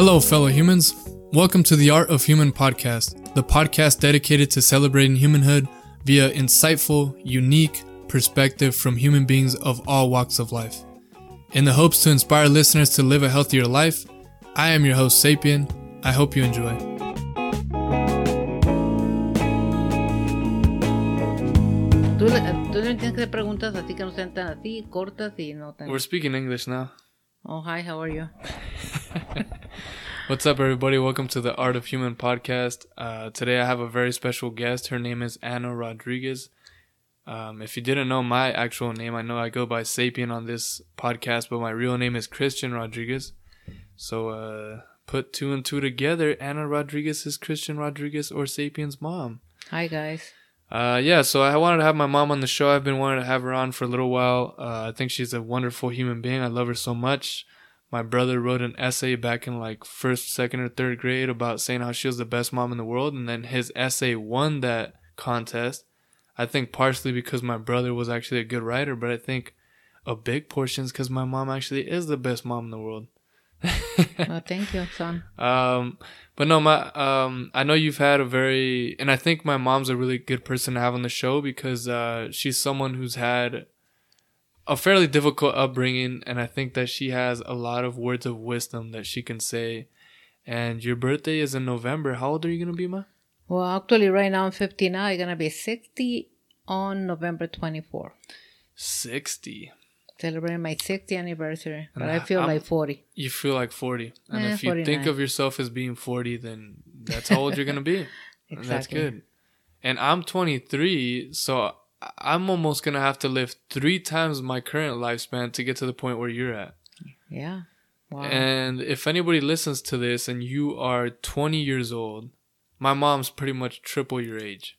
Hello, fellow humans. Welcome to the Art of Human podcast, the podcast dedicated to celebrating humanhood via insightful, unique perspective from human beings of all walks of life. In the hopes to inspire listeners to live a healthier life, I am your host, Sapien. I hope you enjoy. Tú le, tú le tienes que hacer preguntas así que no sean tan así, cortas y no tan... We're speaking English now. Oh, hi, how are you? What's up, everybody? Welcome to the Art of Human podcast. Uh, today I have a very special guest. Her name is Ana Rodriguez. Um, if you didn't know my actual name, I know I go by Sapien on this podcast, but my real name is Christian Rodriguez. So uh, put two and two together. Ana Rodriguez is Christian Rodriguez or Sapien's mom. Hi, guys. Uh, yeah, so I wanted to have my mom on the show. I've been wanting to have her on for a little while. Uh, I think she's a wonderful human being. I love her so much. My brother wrote an essay back in like first, second, or third grade about saying how she was the best mom in the world, and then his essay won that contest. I think partially because my brother was actually a good writer, but I think a big portion is because my mom actually is the best mom in the world. well, thank you, son. Um, but no, my um, I know you've had a very, and I think my mom's a really good person to have on the show because uh, she's someone who's had a fairly difficult upbringing, and I think that she has a lot of words of wisdom that she can say. And your birthday is in November. How old are you gonna be, ma? Well, actually, right now I'm 59. I'm gonna be 60 on November 24. 60. Celebrating my 60th anniversary, but And I feel I'm- like 40. You feel like 40. And Eh, if you think of yourself as being 40, then that's how old you're gonna be. And that's Exactly. good. And I'm 23, so I'm almost gonna have to live three times my current lifespan to get to the point where you're at. Yeah. Wow. And if anybody listens to this and you are 20 years old, my mom's pretty much triple your age.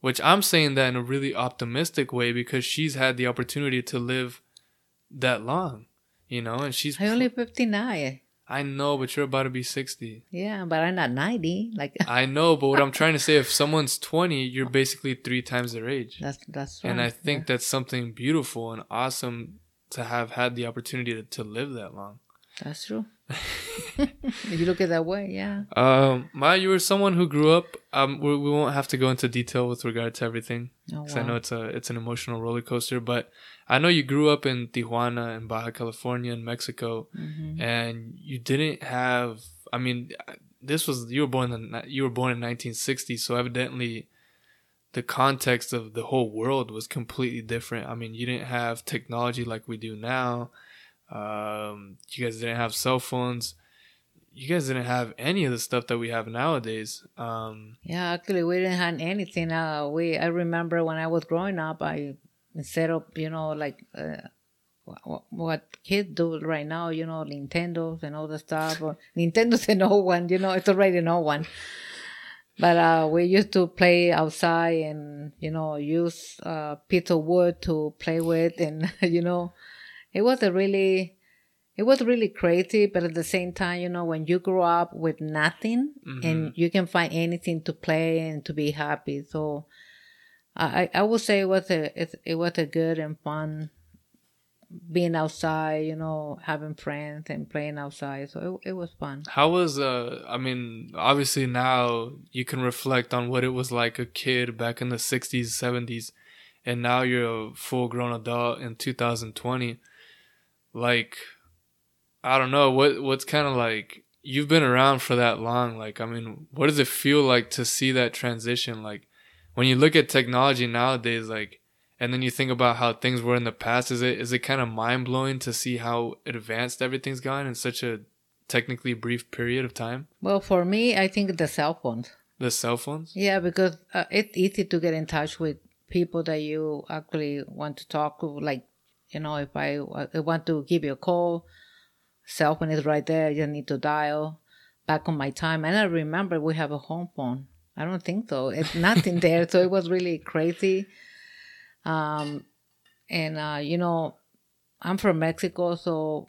Which I'm saying that in a really optimistic way because she's had the opportunity to live that long, you know, and she's. I only 59. I know, but you're about to be 60. Yeah, but I'm not 90. Like I know, but what I'm trying to say, if someone's 20, you're basically three times their age. that's that's Right. And I think that's something beautiful and awesome to have had the opportunity to, to live that long. that's true. if you look at that way, yeah. Um, Ma, you were someone who grew up. Um, we, we won't have to go into detail with regard to everything, Oh, because I know it's a it's an emotional roller coaster. But I know you grew up in Tijuana and Baja California and Mexico, Mhm. and you didn't have. I mean, this was you were born in you were born in 1960, so evidently, the context of the whole world was completely different. I mean, you didn't have technology like we do now. Um, you guys didn't have cell phones. You guys didn't have any of the stuff that we have nowadays. Um, Yeah, actually, we didn't have anything. Uh, we I remember when I was growing up, I instead of you know like uh, what, what kids do right now, you know, Nintendos and all the stuff. Or Nintendo's an old one, you know, it's already an old one. But uh, we used to play outside and you know use uh, piece of wood to play with, and you know, it was a really. It was really crazy, but at the same time, you know, when you grow up with nothing and you can find anything to play and to be happy, so I I- I would say it was a it, it was a good and fun being outside, you know, having friends and playing outside. So it, it was fun. how was uh? I mean, obviously now you can reflect on what it was like a kid back in the 60s, 70s, and now you're a full grown adult in 2020. Like, I don't know what what's kind of like you've been around for that long. Like, I mean, what does it feel like to see that transition? Like, when you look at technology nowadays, like, and then you think about how things were in the past, is it is it kind of mind blowing to see how advanced everything's gone in such a technically brief period of time? Well, for me, I think the cell phones. The cell phones. Yeah, because uh, it's easy to get in touch with people that you actually want to talk to. Like, you know, if I, I want to give you a call, cell phone is right there. You need to dial. Back on my time, and I remember we have a home phone. I don't think so. It's nothing there, so it was really crazy. Um, and uh, you know, I'm from Mexico, so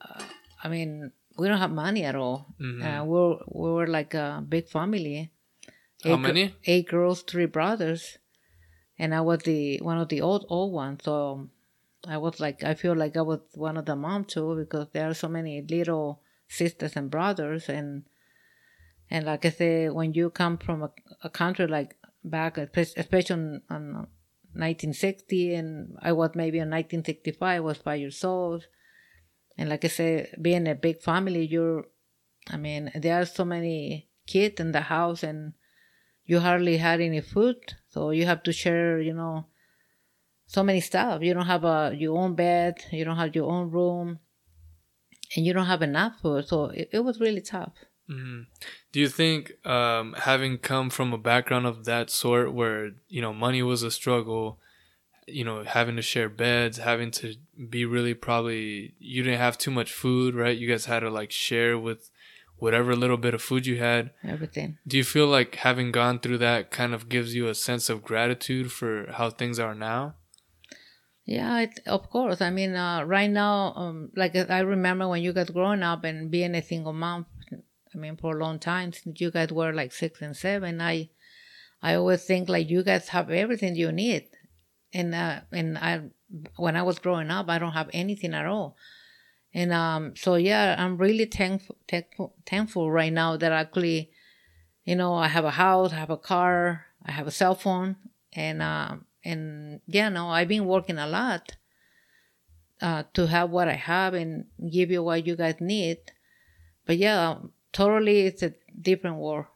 uh, I mean, we don't have money at all. Mhm. Uh, we're we were like a big family. How Eight gr- many? Eight girls, three brothers, and I was the one of the old old ones. So I was like, I feel like I was one of the mom too because there are so many little sisters and brothers, and and like I say, when you come from a, a country like back, especially in, in 1960, and I was maybe in 1965, I was five years old, and like I say, being a big family, you're, I mean, there are so many kids in the house, and you hardly had any food, so you have to share, you know so many stuff. You don't have a your own bed, you don't have your own room, and you don't have enough food. So it, it was really tough. Mm-hmm. Do you think um, having come from a background of that sort, where you know money was a struggle, you know having to share beds, having to be really probably you didn't have too much food, right? You guys had to like share with whatever little bit of food you had. Everything. Do you feel like having gone through that kind of gives you a sense of gratitude for how things are now? Yeah, it, of course. I mean, uh, right now, um, like I remember when you got growing up and being a single mom. I mean, for a long time, since you guys were like six and seven, I, I always think like you guys have everything you need, and uh, and I, when I was growing up, I don't have anything at all, and um, so yeah, I'm really thankful, thankful, thankful right now that actually, you know, I have a house, I have a car, I have a cell phone, and um, and yeah, no, I've been working a lot uh, to have what I have and give you what you guys need. But yeah, totally, it's a different world.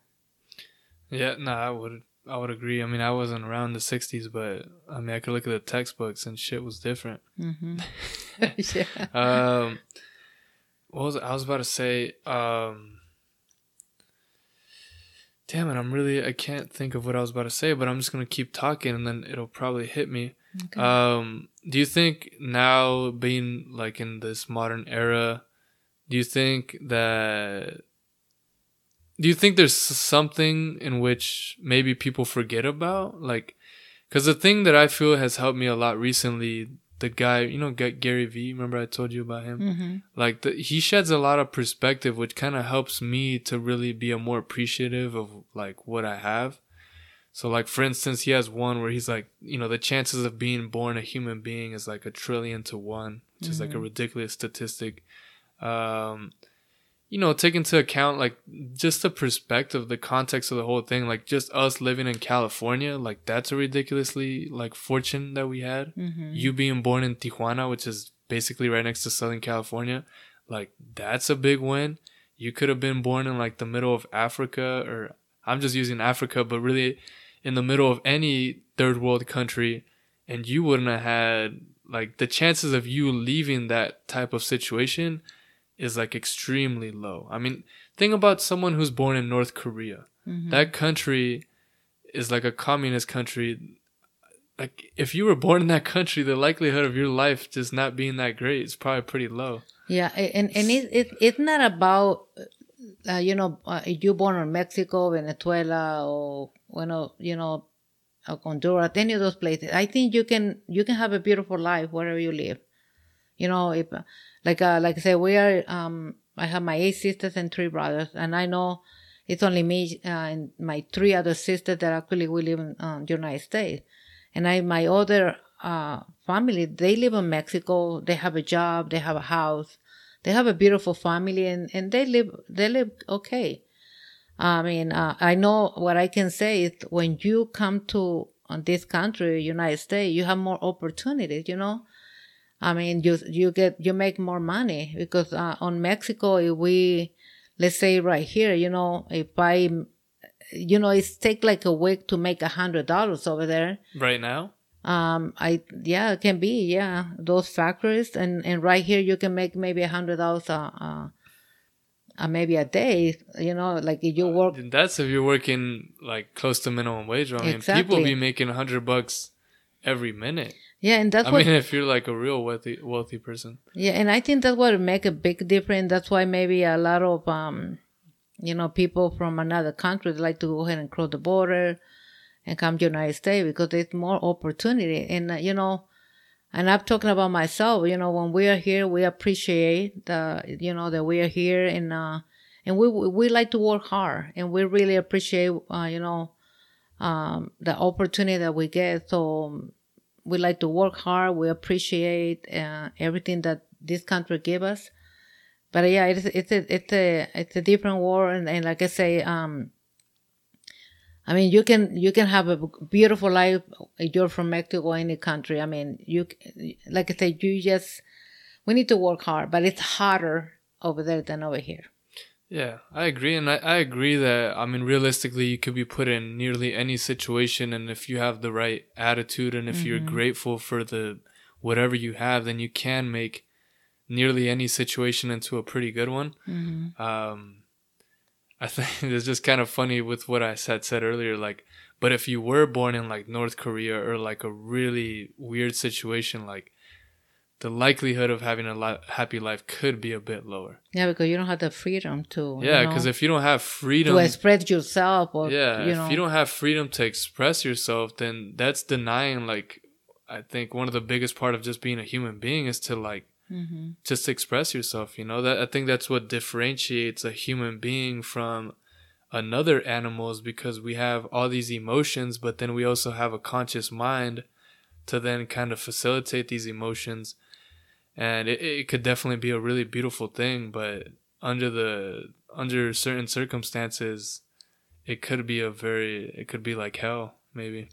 Yeah, no, I would I would agree. I mean, I wasn't around the '60s, but I mean, I could look at the textbooks and shit was different. Mm-hmm. yeah. um, what was? I was about to say? Um, damn it, I'm really I can't think of what I was about to say, but I'm just gonna keep talking and then it'll probably hit me. Okay. Um, do you think now being like in this modern era, do you think that do you think there's something in which maybe people forget about like because the thing that i feel has helped me a lot recently the guy, you know, Gary Vee. Remember I told you about him? Mm-hmm. Like the, he sheds a lot of perspective, which kind of helps me to really be a more appreciative of like what I have. So like for instance, he has one where he's like, you know, the chances of being born a human being is like a trillion to one, which mm-hmm. is like a mm-hmm. ridiculous statistic. Um, you know, take into account like just the perspective, the context of the whole thing, like just us living in California, like that's a ridiculously like fortune that we had. Mm-hmm. You being born in Tijuana, which is basically right next to Southern California, like that's a big win. You could have been born in like the middle of Africa, or I'm just using Africa, but really in the middle of any third world country, and you wouldn't have had like the chances of you leaving that type of situation is like extremely low. I mean, think about someone who's born in North Korea. Mm-hmm. That country is like a communist country. Like if you were born in that country, the likelihood of your life just not being that great is probably pretty low. Yeah, and and it, it it's not about uh, you know uh, you born in Mexico, Venezuela, or you know you know Honduras, any of those places. I think you can you can have a beautiful life wherever you live. You know, if like uh, like I said, we are. Um, I have my eight sisters and three brothers, and I know it's only me uh, and my three other sisters that actually we live in uh, the United States. And I, my other uh, family, they live in Mexico. They have a job. They have a house. They have a beautiful family, and, and they live they live okay. I mean, uh, I know what I can say is when you come to uh, this country, United States, you have more opportunities. You know, I mean, you you get you make more money because uh, on Mexico, if we let's say right here, you know, if I, you know, it's take like a week to make a hundred dollars over there. Right now. Um, I yeah, it can be yeah those factories and and right here you can make maybe a hundred dollars uh, uh, uh, maybe a day. You know, like if you work. Uh, that's if you're working like close to minimum wage. I mean, exactly. people be making a hundred bucks every minute. Yeah, and that's I what, mean, if you're like a real wealthy wealthy person. Yeah, and I think that's what make a big difference. That's why maybe a lot of um, you know, people from another country like to go ahead and cross the border and come to United States because there's more opportunity. And uh, you know, and I'm talking about myself. You know, when we are here, we appreciate the you know that we are here and uh, and we we like to work hard and we really appreciate uh, you know um, the opportunity that we get. So we like to work hard. We appreciate uh, everything that this country gave us. but yeah, it's it's a it's a it's a different world, and, and like I say, um, I mean, you can you can have a beautiful life. If you're from Mexico, any country. I mean, you like I said, you just we need to work hard, but it's harder over there than over here. Yeah, I agree, and I, I agree that I mean realistically, you could be put in nearly any situation, and if you have the right attitude and if mm-hmm. you're grateful for the whatever you have, then you can make nearly any situation into a pretty good one. Mm-hmm. Um, I think it's just kind of funny with what I said said earlier, like, but if you were born in like North Korea or like a really weird situation, like the likelihood of having a li- happy life could be a bit lower. Yeah, because you don't have the freedom to. Yeah, because you know, if you don't have freedom to express yourself, or yeah, you know, if you don't have freedom to express yourself, then that's denying. Like, I think one of the biggest part of just being a human being is to like mm-hmm. just express yourself. You know that I think that's what differentiates a human being from another animals because we have all these emotions, but then we also have a conscious mind to then kind of facilitate these emotions and it, it could definitely be a really beautiful thing but under the under certain circumstances it could be a very it could be like hell maybe.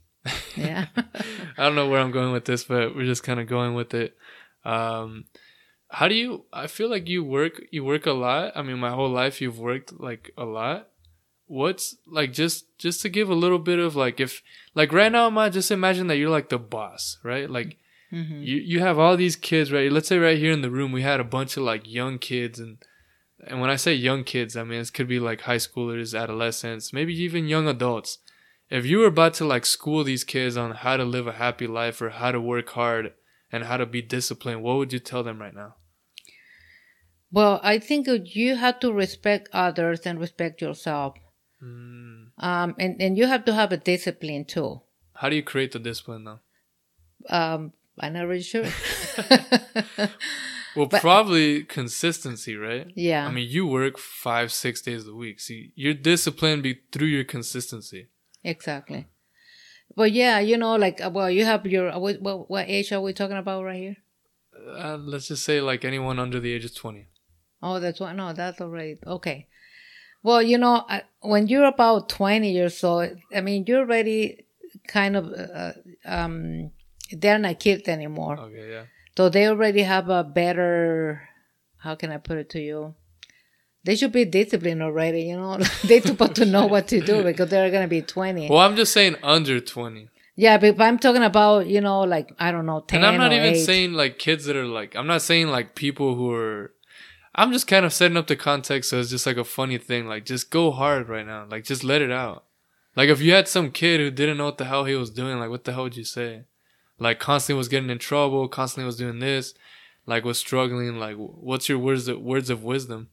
Yeah. I don't know where i'm going with this but we're just kind of going with it. Um how do you i feel like you work you work a lot. I mean my whole life you've worked like a lot. What's like just just to give a little bit of like if like right now i just imagine that you're like the boss right? Like Mm-hmm. You you have all these kids, right? Let's say right here in the room we had a bunch of like young kids and and when I say young kids, I mean it could be like high schoolers, adolescents, maybe even young adults. If you were about to like school these kids on how to live a happy life or how to work hard and how to be disciplined, what would you tell them right now? Well, I think you have to respect others and respect yourself. Mm. Um, and, and you have to have a discipline too. How do you create the discipline though? Um, I'm not really sure. well, but, probably consistency, right? Yeah. I mean, you work five, six days a week. See, you're disciplined be through your consistency. Exactly. But yeah, you know, like, uh, well, you have your, uh, what, what, age are we talking about right here? Uh, let's just say like anyone under the age of 20. Oh, that's what, no, that's already, okay. Well, you know, when you're about 20 years old, I mean, you're already kind of, uh, um, they're not kids anymore. Okay, yeah. So they already have a better, how can I put it to you? They should be disciplined already, you know. They're supposed to know what to do because they're gonna be twenty. Well, I'm just saying under twenty. Yeah, but I'm talking about you know like I don't know ten. And I'm not even 8. saying like kids that are like I'm not saying like people who are. I'm just kind of setting up the context so it's just like a funny thing. Like just go hard right now. Like just let it out. Like if you had some kid who didn't know what the hell he was doing, like what the hell would you say? Like constantly was getting in trouble, constantly was doing this, like was struggling. Like, what's your words of, words of wisdom?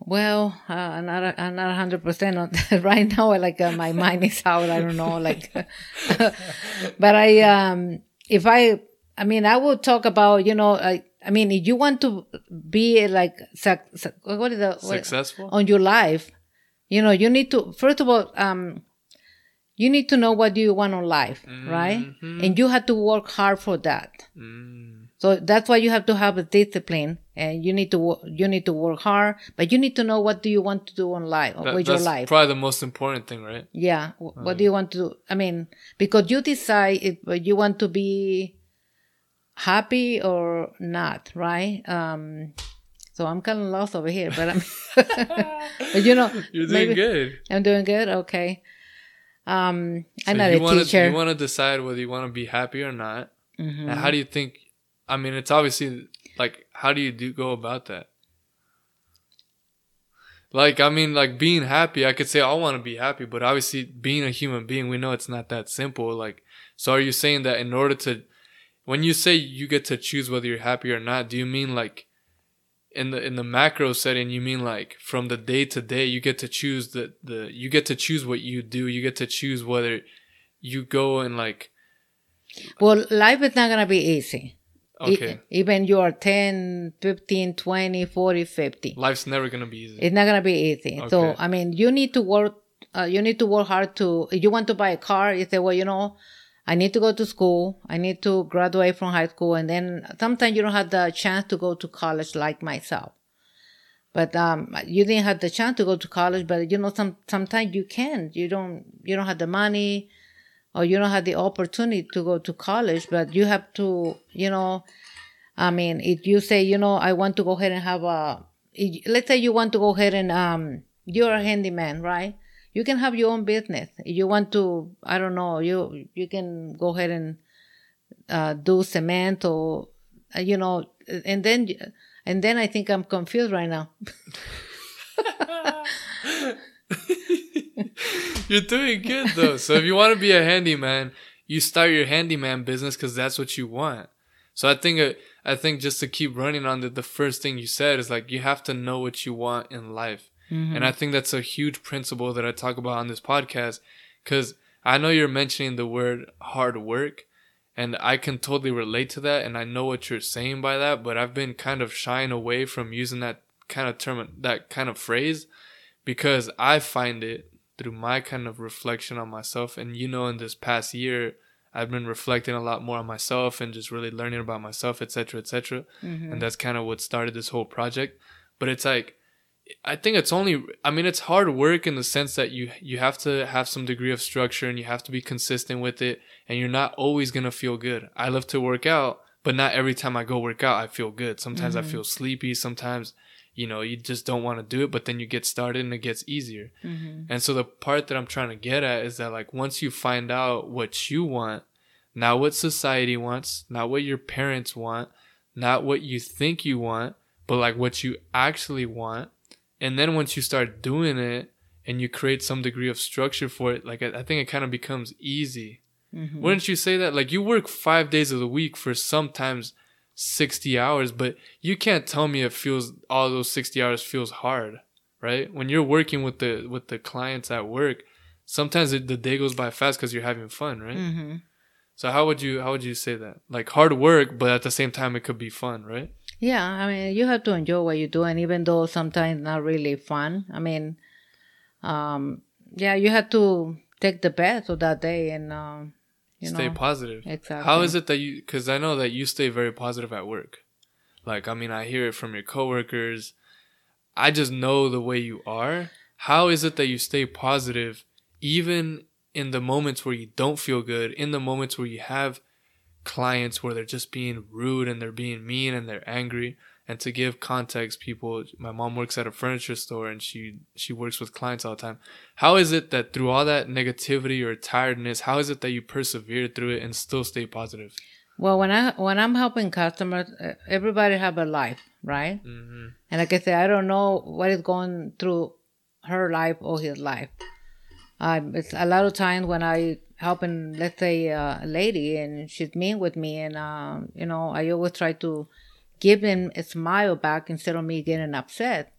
Well, uh, I'm not I'm not hundred percent on right now. Like uh, my mind is out. I don't know. Like, but I um if I I mean I will talk about you know I I mean if you want to be like what is the what, successful on your life, you know you need to first of all um you need to know what you want in life, mm-hmm. right? And you have to work hard for that. Mm. So that's why you have to have a discipline, and you need to you need to work hard. But you need to know what do you want to do in life that, with your life. Probably the most important thing, right? Yeah. What mm. do you want to do? I mean, because you decide if you want to be happy or not, right? Um, so I'm kind of lost over here, but I'm. but you know, you're doing good. I'm doing good. Okay. Um, I'm so not a wanna, teacher. You want to decide whether you want to be happy or not. Mm-hmm. And how do you think? I mean, it's obviously like, how do you do go about that? Like, I mean, like being happy, I could say I want to be happy, but obviously being a human being, we know it's not that simple. Like, so are you saying that in order to, when you say you get to choose whether you're happy or not, do you mean like in the in the macro setting you mean like from the day to day you get to choose the the you get to choose what you do. You get to choose whether you go and like well life is not gonna be easy. Okay. even you are 10 15 20 40 50 life's never gonna be easy. It's not gonna be easy. Okay. so i mean you need to work uh, you need to work hard to you want to buy a car you say well you know I need to go to school. I need to graduate from high school. And then sometimes you don't have the chance to go to college like myself. But um, you didn't have the chance to go to college, but you know, some sometimes you can. You don't you don't have the money or you don't have the opportunity to go to college, but you have to, you know, I mean, if you say, you know, I want to go ahead and have a, let's say you want to go ahead and um, you're a handyman, right? You can have your own business. If you want to, I don't know, you you can go ahead and uh, do cement or, uh, you know, and then and then I think I'm confused right now. You're doing good though. So if you want to be a handyman, you start your handyman business because that's what you want. So I think uh, I think just to keep running on the the first thing you said is like you have to know what you want in life, mm-hmm. and I think that's a huge principle that I talk about on this podcast because I know you're mentioning the word hard work, and I can totally relate to that, and I know what you're saying by that, but I've been kind of shying away from using that kind of term, that kind of phrase, because I find it through my kind of reflection on myself. And you know, in this past year, I've been reflecting a lot more on myself and just really learning about myself, etc., etc. Mm-hmm. And that's kind of what started this whole project. But it's like, I think it's only. I mean, it's hard work in the sense that you you have to have some degree of structure and you have to be consistent with it, and you're not always gonna feel good. I love to work out, but not every time I go work out I feel good. Sometimes mm-hmm. I feel sleepy. Sometimes you know you just don't want to do it but then you get started and it gets easier mm-hmm. and so the part that i'm trying to get at is that like once you find out what you want not what society wants not what your parents want not what you think you want but like what you actually want and then once you start doing it and you create some degree of structure for it like i, I think it kind of becomes easy mm-hmm. wouldn't you say that like you work five days of the week for sometimes 60 hours, but you can't tell me it feels all those 60 hours feels hard, right? When you're working with the with the clients at work, sometimes it, the day goes by fast because you're having fun, right? Mm-hmm. So how would you how would you say that? Like hard work, but at the same time it could be fun, right? Yeah, I mean you have to enjoy what you do, and even though sometimes not really fun, I mean, um, yeah, you have to take the best of that day and. Um, you stay know? positive. Exactly. How is it that you? Because I know that you stay very positive at work. Like I mean, I hear it from your coworkers. I just know the way you are. How is it that you stay positive, even in the moments where you don't feel good, in the moments where you have clients where they're just being rude and they're being mean and they're angry? And to give context, people, my mom works at a furniture store and she she works with clients all the time. How is it that through all that negativity or tiredness, how is it that you persevere through it and still stay positive? Well, when I when I'm helping customers, everybody have a life, right? Mm-hmm. And like I said, I don't know what is going through her life or his life. Um, it's a lot of times when I helping, let's say, uh, a lady and she's mean with me, and um, you know, I always try to give them a smile back instead of me getting upset.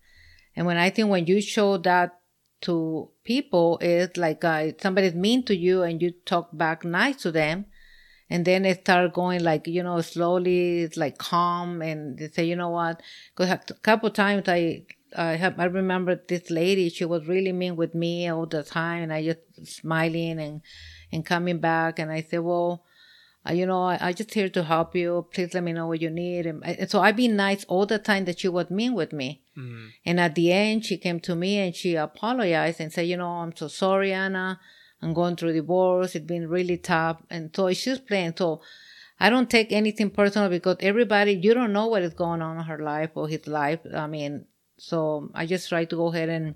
And when I think when you show that to people, it's like uh, somebody's mean to you and you talk back nice to them. And then they start going like, you know, slowly, it's like calm. And they say, you know what? Because a couple times I, I have, I remember this lady, she was really mean with me all the time. And I just smiling and, and coming back. And I said, well, uh, you know, I, I just here to help you. Please let me know what you need. And, and so I've been nice all the time that she was mean with me. Mm-hmm. And at the end, she came to me and she apologized and said, you know, I'm so sorry, Ana. I'm going through divorce. It's been really tough. And so she's playing. So I don't take anything personal because everybody, you don't know what is going on in her life or his life. I mean, so I just try to go ahead and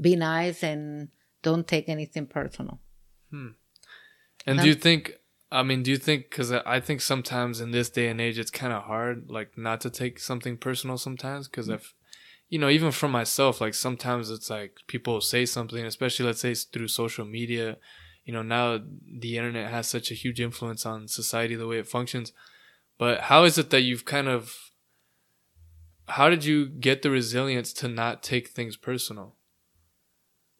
be nice and don't take anything personal. Hmm. And do you think I mean, do you think? Because I think sometimes in this day and age, it's kind of hard, like not to take something personal sometimes. Because if, you know, even for myself, like sometimes it's like people say something, especially let's say through social media. You know, now the internet has such a huge influence on society, the way it functions. But how is it that you've kind of, how did you get the resilience to not take things personal?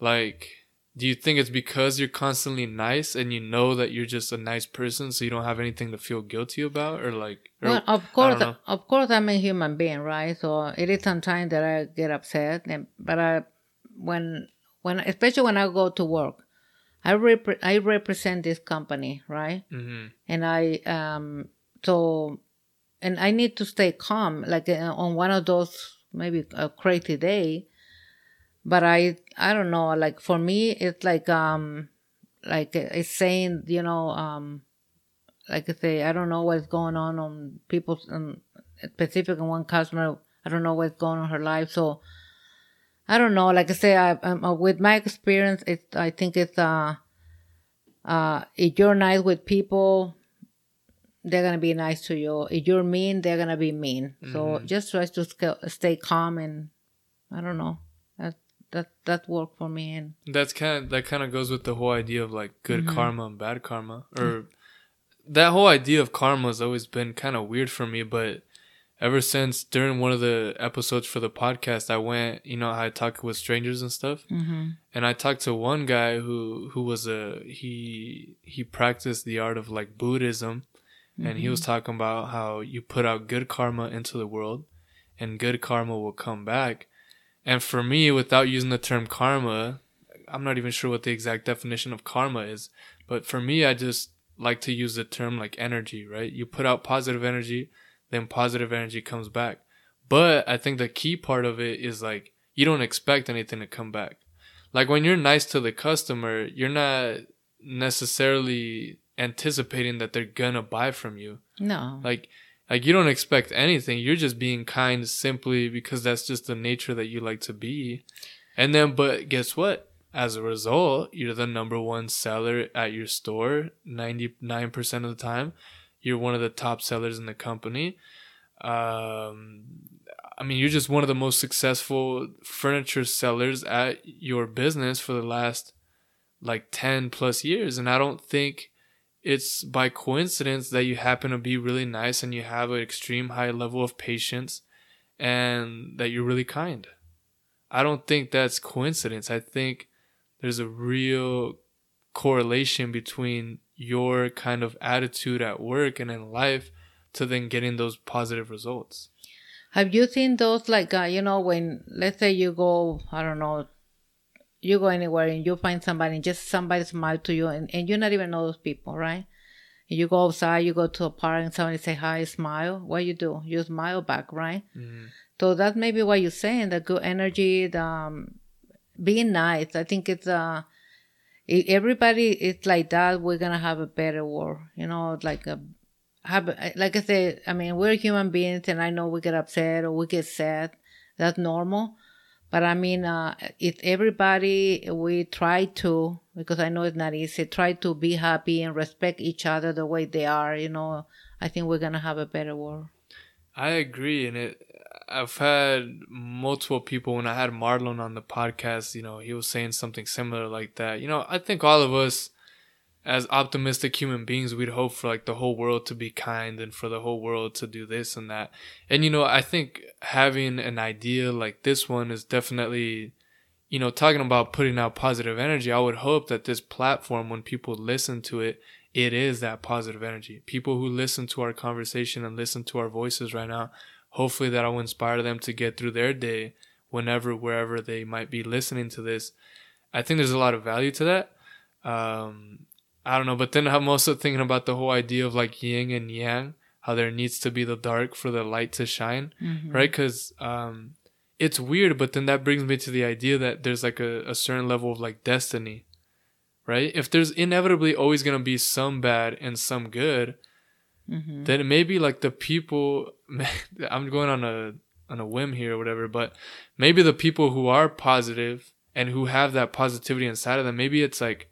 Like, do you think it's because you're constantly nice and you know that you're just a nice person so you don't have anything to feel guilty about or like or, well of course of course i'm a human being right so it is sometimes that i get upset and but i when when especially when i go to work I rep- I represent this company, right? Mm-hmm. And I um so and I need to stay calm, like uh, on one of those maybe a crazy day. But I I don't know, like for me it's like um like uh, it's saying you know um like I say I don't know what's going on on people's um, specific one customer I don't know what's going on in her life so I don't know like I say I, um, uh, with my experience it's I think it's uh uh if you're nice with people they're gonna be nice to you. If you're mean they're gonna be mean. So Mhm. just try to sc- stay calm and I don't know. That that that worked for me and That's kind of that kind of goes with the whole idea of like good Mhm. karma and bad karma, or that whole idea of karma has always been kind of weird for me. But ever since during one of the episodes for the podcast, I went, you know, I talked with strangers and stuff, hmm and I talked to one guy who who was a he he practiced the art of like Buddhism, and he was mm-hmm. talking about how you put out good karma into the world, and good karma will come back. And for me, without using the term karma, I'm not even sure what the exact definition of karma is, but for me, I just like to use the term like energy, right? You put out positive energy, then positive energy comes back. But I think the key part of it is like you don't expect anything to come back. Like when you're nice to the customer, you're not necessarily anticipating that they're gonna buy from you. no Like like you don't expect anything. You're just being kind simply because that's just the nature that you like to be. And then but guess what? As a result, you're the number one seller at your store 99% of the time. You're one of the top sellers in the company. Um I mean, you're just one of the most successful furniture sellers at your business for the last like 10 plus years and I don't think it's by coincidence that you happen to be really nice and you have an extreme high level of patience and that you're really kind. I don't think that's coincidence. I think there's a real correlation between your kind of attitude at work and in life to then getting those positive results. Have you seen those like uh, you know when let's say you go I don't know you go anywhere and you find somebody and just somebody smile to you and, and you not even know those people right and you go outside you go to a park and somebody say hi smile what you do you smile back right Mhm. so that's maybe what you're saying the good energy the um, being nice I think it's uh everybody is like that we're gonna have a better world you know like a have like I said, I mean, we're human beings, and I know we get upset or we get sad. That's normal. But I mean, uh, if everybody we try to, because I know it's not easy, try to be happy and respect each other the way they are. You know, I think we're gonna have a better world. I agree, and it. I've had multiple people when I had Marlon on the podcast. You know, he was saying something similar like that. You know, I think all of us, as optimistic human beings, we'd hope for like the whole world to be kind and for the whole world to do this and that. And you know, I think having an idea like this one is definitely, you know, talking about putting out positive energy. I would hope that this platform, when people listen to it, it is that positive energy. People who listen to our conversation and listen to our voices right now, hopefully that will inspire them to get through their day whenever, wherever they might be listening to this. I think there's a lot of value to that. Um, I don't know, but then I'm also thinking about the whole idea of like yin and yang, how there needs to be the dark for the light to shine, Mhm. right? Because um, it's weird, but then that brings me to the idea that there's like a, a certain level of like destiny, right? If there's inevitably always gonna be some bad and some good, Mhm. then maybe like the people i'm going on a on a whim here or whatever but maybe the people who are positive and who have that positivity inside of them maybe it's like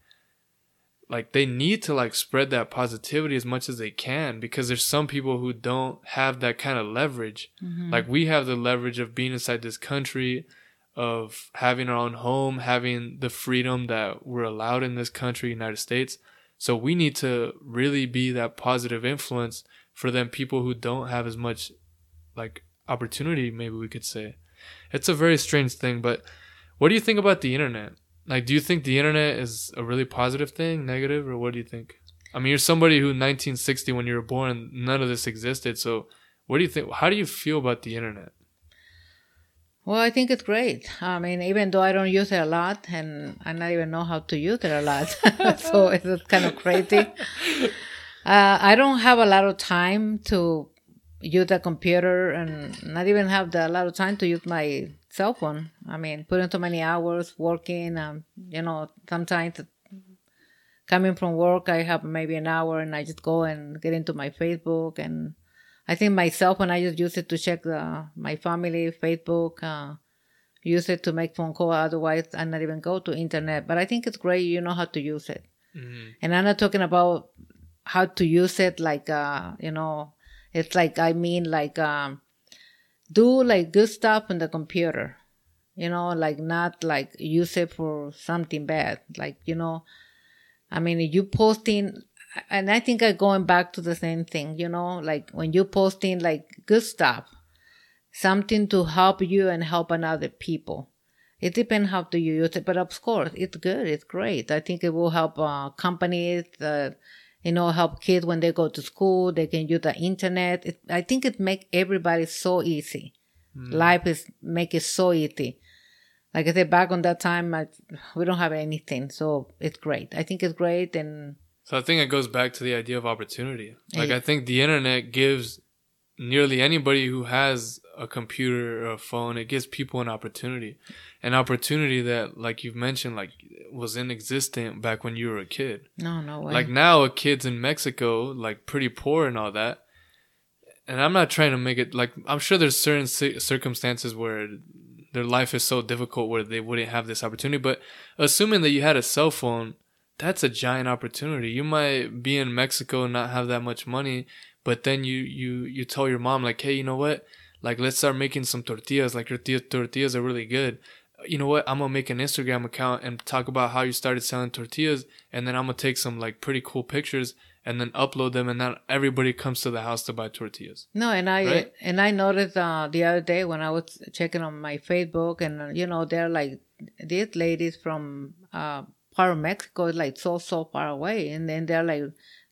like they need to like spread that positivity as much as they can because there's some people who don't have that kind of leverage. Mhm. like we have the leverage of being inside this country of having our own home having the freedom that we're allowed in this country united states. So we need to really be that positive influence for them people who don't have as much like opportunity maybe we could say. It's a very strange thing but what do you think about the internet like do you think the internet is a really positive thing negative or what do you think i mean you're somebody who 1960 when you were born none of this existed so what do you think how do you feel about the internet Well, I think it's great. I mean, even though I don't use it a lot, and I not even know how to use it a lot, so it's kind of crazy. Uh, I don't have a lot of time to use the computer, and not even have the, a lot of time to use my cell phone. I mean, putting too many hours working. Um, you know, sometimes coming from work, I have maybe an hour, and I just go and get into my Facebook and I think myself when I just use it to check the, my family Facebook, uh, use it to make phone call. Otherwise, I not even go to internet. But I think it's great. You know how to use it, mm-hmm. and I'm not talking about how to use it like uh, you know. It's like I mean like um, do like good stuff on the computer, you know, like not like use it for something bad. Like you know, I mean, you posting and I think I'm going back to the same thing, you know, like when you're posting like good stuff, something to help you and help another people. It depends how do you use it, but of course it's good, it's great. I think it will help uh, companies, uh, you know, help kids when they go to school. They can use the internet. It, I think it make everybody so easy. Mm. Life is make it so easy. Like I said, back on that time, I, we don't have anything, so it's great. I think it's great and so I think it goes back to the idea of opportunity. Like I think the internet gives nearly anybody who has a computer or a phone, it gives people an opportunity. An opportunity that like you've mentioned like was inexistent back when you were a kid. No, no way. Like now a kid's in Mexico, like pretty poor and all that. And I'm not trying to make it like I'm sure there's certain circumstances where their life is so difficult where they wouldn't have this opportunity, but assuming that you had a cell phone that's a giant opportunity. You might be in Mexico and not have that much money, but then you you you tell your mom like, hey, you know what? Like, let's start making some tortillas. Like your tortillas are really good. You know what? I'm gonna make an Instagram account and talk about how you started selling tortillas, and then I'm gonna take some like pretty cool pictures and then upload them, and then everybody comes to the house to buy tortillas. No, and I right? and I noticed uh, the other day when I was checking on my Facebook, and uh, you know they're like these ladies from uh, part of Mexico is like so so far away, and then they're like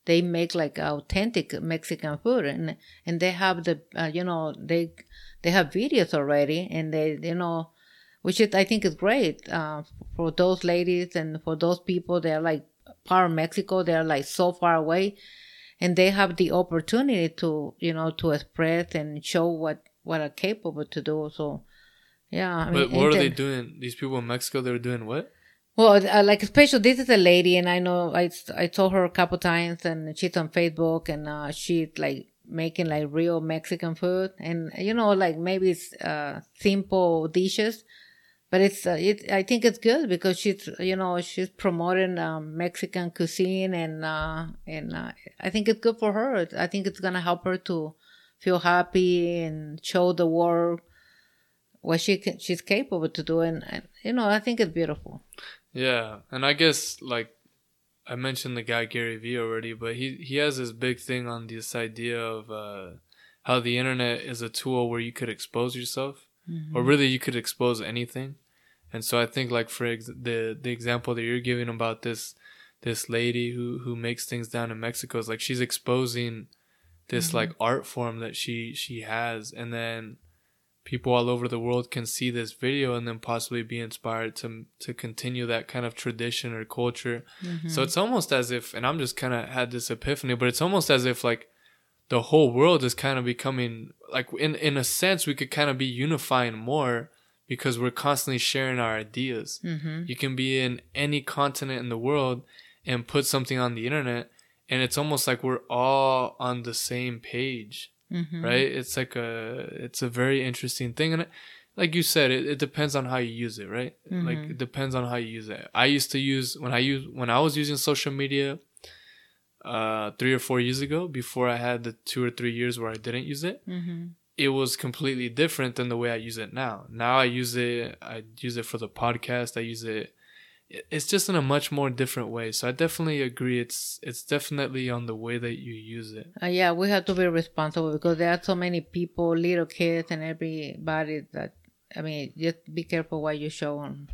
they make like authentic Mexican food, and and they have the uh, you know they they have videos already, and they you know which is I think is great uh, for those ladies and for those people. They're like part of Mexico. They're like so far away, and they have the opportunity to you know to express and show what what are capable to do. So yeah. I mean, but what are they doing? These people in Mexico, they're doing what? Well, uh, like especially this is a lady, and I know I I told her a couple times, and she's on Facebook, and uh, she's like making like real Mexican food, and you know, like maybe it's uh, simple dishes, but it's uh, it. I think it's good because she's you know she's promoting um, Mexican cuisine, and uh, and uh, I think it's good for her. I think it's gonna help her to feel happy and show the world what she can, she's capable to do, and, and you know, I think it's beautiful. Yeah, and I guess like I mentioned the guy Gary Vee already, but he he has this big thing on this idea of uh, how the internet is a tool where you could expose yourself, mm-hmm. or really you could expose anything. And so I think like for ex- the the example that you're giving about this this lady who who makes things down in Mexico is like she's exposing this mm-hmm. like art form that she she has, and then people all over the world can see this video and then possibly be inspired to to continue that kind of tradition or culture. Mm-hmm. So it's almost as if and I'm just kind of had this epiphany, but it's almost as if like the whole world is kind of becoming like in in a sense we could kind of be unifying more because we're constantly sharing our ideas. Mm-hmm. You can be in any continent in the world and put something on the internet and it's almost like we're all on the same page mm-hmm. right? It's like a it's a very interesting thing, and it, like you said, it, it depends on how you use it, right? Mm-hmm. Like it depends on how you use it. I used to use when I use when I was using social media, uh, three or four years ago, before I had the two or three years where I didn't use it. Mm-hmm. It was completely different than the way I use it now. Now I use it. I use it for the podcast. I use it it's just in a much more different way. So I definitely agree. It's it's definitely on the way that you use it. Uh, yeah, we have to be responsible because there are so many people, little kids, and everybody that. I mean, just be careful what you show on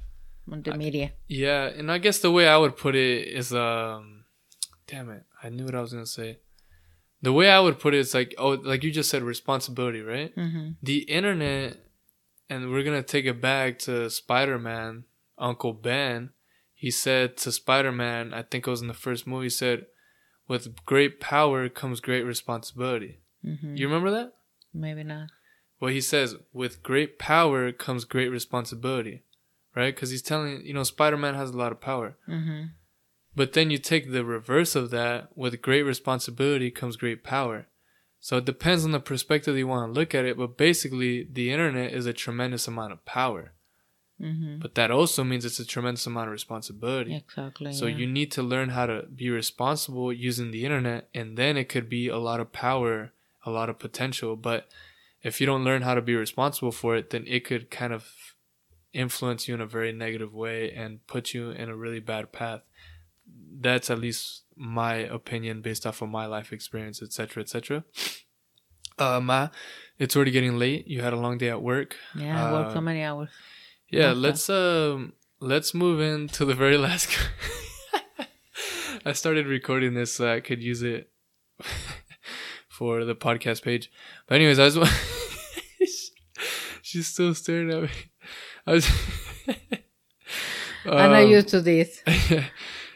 on the I, media. Yeah, and I guess the way I would put it is, um, damn it, I knew what I was gonna say. The way I would put it is like, oh, like you just said, responsibility, right? Mm-hmm. The internet and we're gonna take it back to Spider-Man, Uncle Ben. He said to Spider-Man, I think it was in the first movie, he said, "With great power comes great responsibility." hmm You remember that? Maybe not. Well, he says, "With great power comes great responsibility," right? Because he's telling you know Spider-Man has a lot of power. hmm But then you take the reverse of that with great responsibility comes great power. So it depends on the perspective you want to look at it, but basically the internet is a tremendous amount of power. Hmm But that also means it's a tremendous amount of responsibility. Exactly. So yeah. you need to learn how to be responsible using the internet and then it could be a lot of power, a lot of potential, but if you don't learn how to be responsible for it, then it could kind of influence you in a very negative way and put you in a really bad path. That's at least my opinion based off of my life experience, etc., etc. Uh, Ma, it's already getting late. You had a long day at work. yeah, I work uh, so many hours. Yeah, Okay. let's um let's move into the very last. I started recording this so I could use it for the podcast page. But anyways, I was she's still staring at me. I was. I'm not Um, used to this.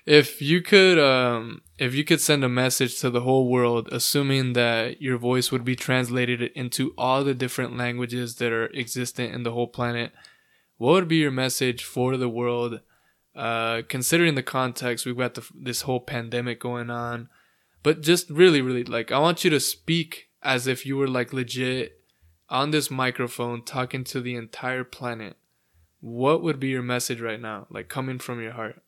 if you could um if you could send a message to the whole world assuming that your voice would be translated into all the different languages that are existent in the whole planet what would be your message for the world uh considering the context we've got the, this whole pandemic going on but just really really like i want you to speak as if you were like legit on this microphone talking to the entire planet what would be your message right now like coming from your heart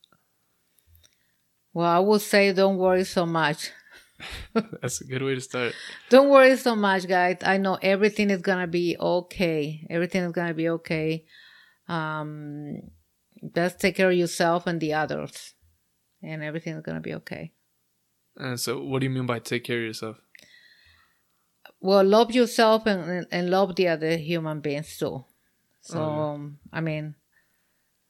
Well, I would say don't worry so much. That's a good way to start. Don't worry so much, guys. I know everything is gonna be okay. Everything is gonna be okay. Um, just take care of yourself and the others, and everything's gonna be okay. And so, what do you mean by take care of yourself? Well, love yourself and and- love the other human beings too. So, um, I mean,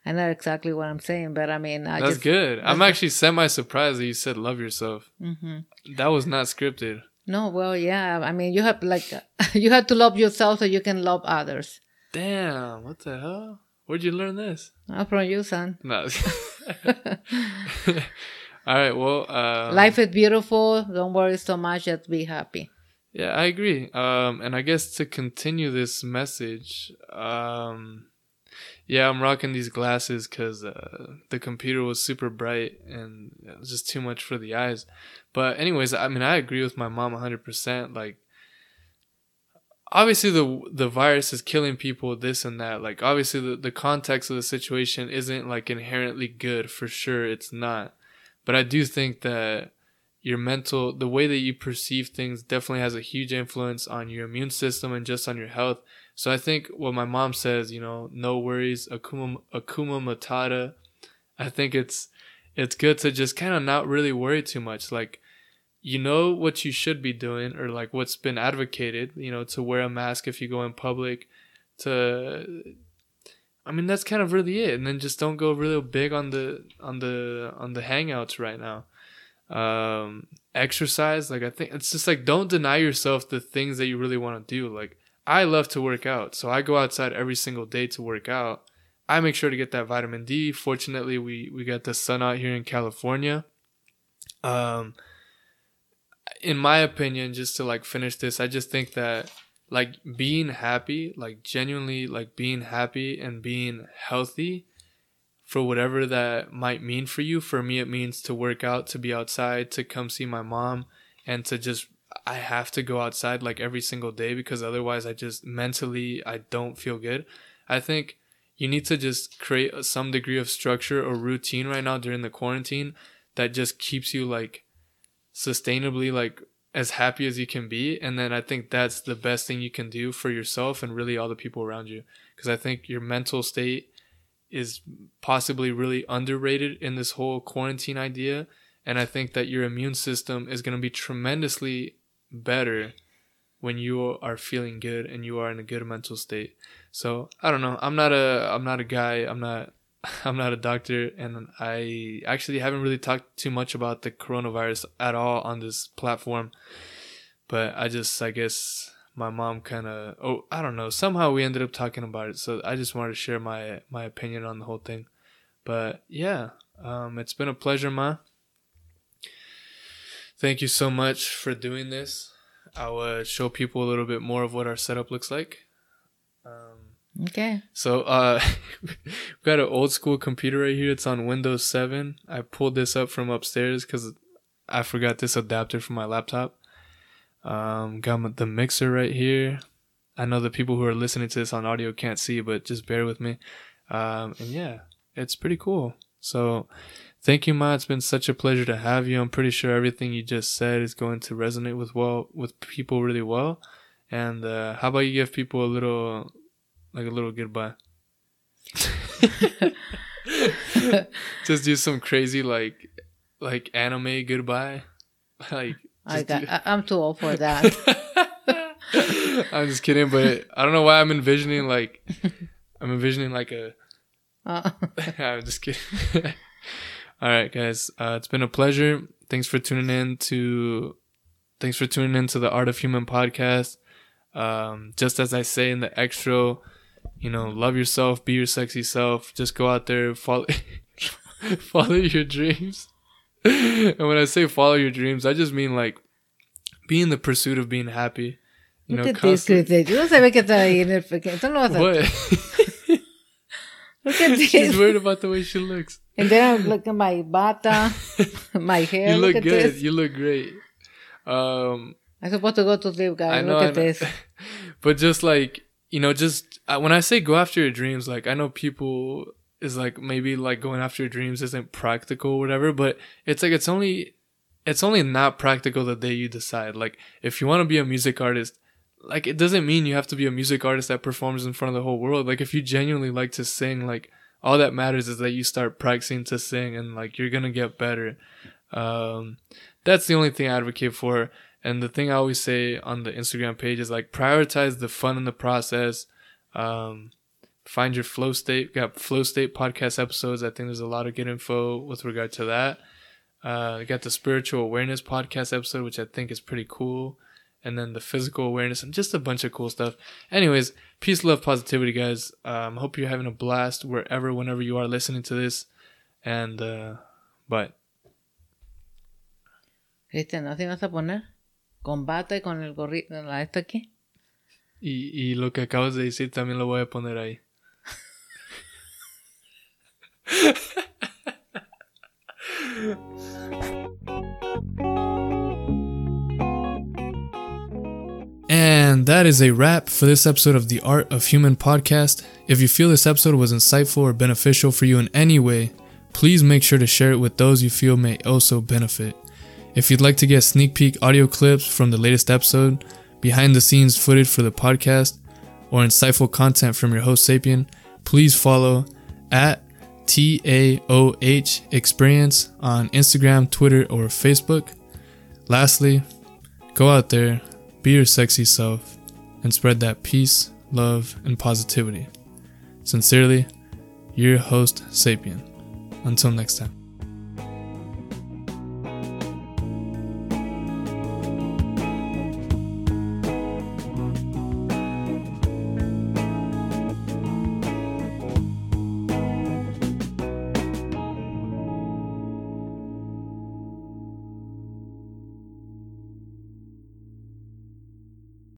I know exactly what I'm saying, but I mean, I That's just good. I'm that's- actually semi surprised that you said love yourself. hmm That was not scripted. No, well, yeah. I mean, you have like you have to love yourself so you can love others. Damn, what the hell? Where'd you learn this? Not from you, son. No. All right. Well, um, Life is beautiful. Don't worry so much. Just be happy. Yeah, I agree. Um, and I guess to continue this message, um, yeah, I'm rocking these glasses because uh, the computer was super bright and it was just too much for the eyes. But anyways, I mean, I agree with my mom 100%. Like, obviously the the virus is killing people, this and that. Like, obviously the the context of the situation isn't like inherently good for sure. It's not. But I do think that your mental the way that you perceive things definitely has a huge influence on your immune system and just on your health so i think what my mom says you know no worries hakuna hakuna matata i think it's it's good to just kind of not really worry too much like you know what you should be doing or like what's been advocated you know to wear a mask if you go in public to i mean that's kind of really it. And then just don't go real big on the on the on the hangouts right now. Um exercise like i think it's just like don't deny yourself the things that you really want to do. Like i love to work out so i go outside every single day to work out. I make sure to get that vitamin d. Fortunately we we got the sun out here in california. Um in my opinion just to like finish this i just think that like being happy like genuinely like being happy and being healthy for whatever that might mean for you. For me, it means to work out, to be outside, to come see my mom, and to just, I have to go outside like every single day because otherwise I just mentally, I don't feel good. I think you need to just create some degree of structure or routine right now during the quarantine that just keeps you like sustainably like as happy as you can be and then i think that's the best thing you can do for yourself and really all the people around you because i think your mental state is possibly really underrated in this whole quarantine idea. And I think that your immune system is going to be tremendously better when you are feeling good and you are in a good mental state. So I don't know. I'm not a I'm not a guy. I'm not I'm not a doctor, and I actually haven't really talked too much about the coronavirus at all on this platform. But I just I guess my mom kind of oh I don't know somehow we ended up talking about it. So I just wanted to share my my opinion on the whole thing. But yeah, um, it's been a pleasure, ma. Thank you so much for doing this. I'll uh, show people a little bit more of what our setup looks like. Okay. so uh, we've got an old school computer right here. It's on Windows 7. I pulled this up from upstairs because I forgot this adapter for my laptop. Um, got the mixer right here. I know the people who are listening to this on audio can't see, but just bear with me. Um, and yeah, it's pretty cool. So thank you, Ma. It's been such a pleasure to have you. I'm pretty sure everything you just said is going to resonate with well with people really well. And uh, how about you give people a little, like a little goodbye? just do some crazy like, like anime goodbye, like. I got. do- I, I'm too old for that. I'm just kidding, but I don't know why I'm envisioning like I'm envisioning like a. Uh, I'm just kidding. All right, guys, uh, it's been a pleasure. Thanks for tuning in to. Thanks for tuning in to the Art of Human podcast. Um, just as I say in the extra, you know, love yourself, be your sexy self. Just go out there, follow, follow your dreams. and when I say follow your dreams, I just mean like be in the pursuit of being happy. You look know, at this, constant- Chris. Tú no sabes que está ahí en el pequeño. Tú no vas a. What? Look at this. She's worried about the way she looks. And then I look at my bata, my hair. you look at good. this. You look great. Um, I'm supposed to go to sleep, guys. Know, look at this. but just like you know, just when I say go after your dreams, like I know people is like maybe like going after your dreams isn't practical or whatever, but it's like it's only it's only not practical the day you decide. Like if you want to be a music artist, like it doesn't mean you have to be a music artist that performs in front of the whole world. Like if you genuinely like to sing, like all that matters is that you start practicing to sing and like you're gonna get better. Um, that's the only thing I advocate for. And the thing I always say on the Instagram page is like prioritize the fun in the process. Um, find your flow state. Got flow state podcast episodes. I think there's a lot of good info with regard to that. Uh, got the spiritual awareness podcast episode, which I think is pretty cool. And then the physical awareness and just a bunch of cool stuff. Anyways, peace, love, positivity, guys. Um, hope you're having a blast wherever, whenever you are listening to this. And, uh, but Cristian, ¿no te vas a poner? Y con el gorrito, la esta aquí. Y, y lo que acabas de decir también lo voy a poner ahí. And that is a wrap for this episode of the Art of Human podcast. If you feel this episode was insightful or beneficial for you in any way, please make sure to share it with those you feel may also benefit. If you'd like to get sneak peek audio clips from the latest episode, behind the scenes footage for the podcast, or insightful content from your host Sapien, please follow at TAOH Experience on Instagram, Twitter, or Facebook. Lastly, go out there, be your sexy self, and spread that peace, love, and positivity. Sincerely, your host Sapien. Until next time.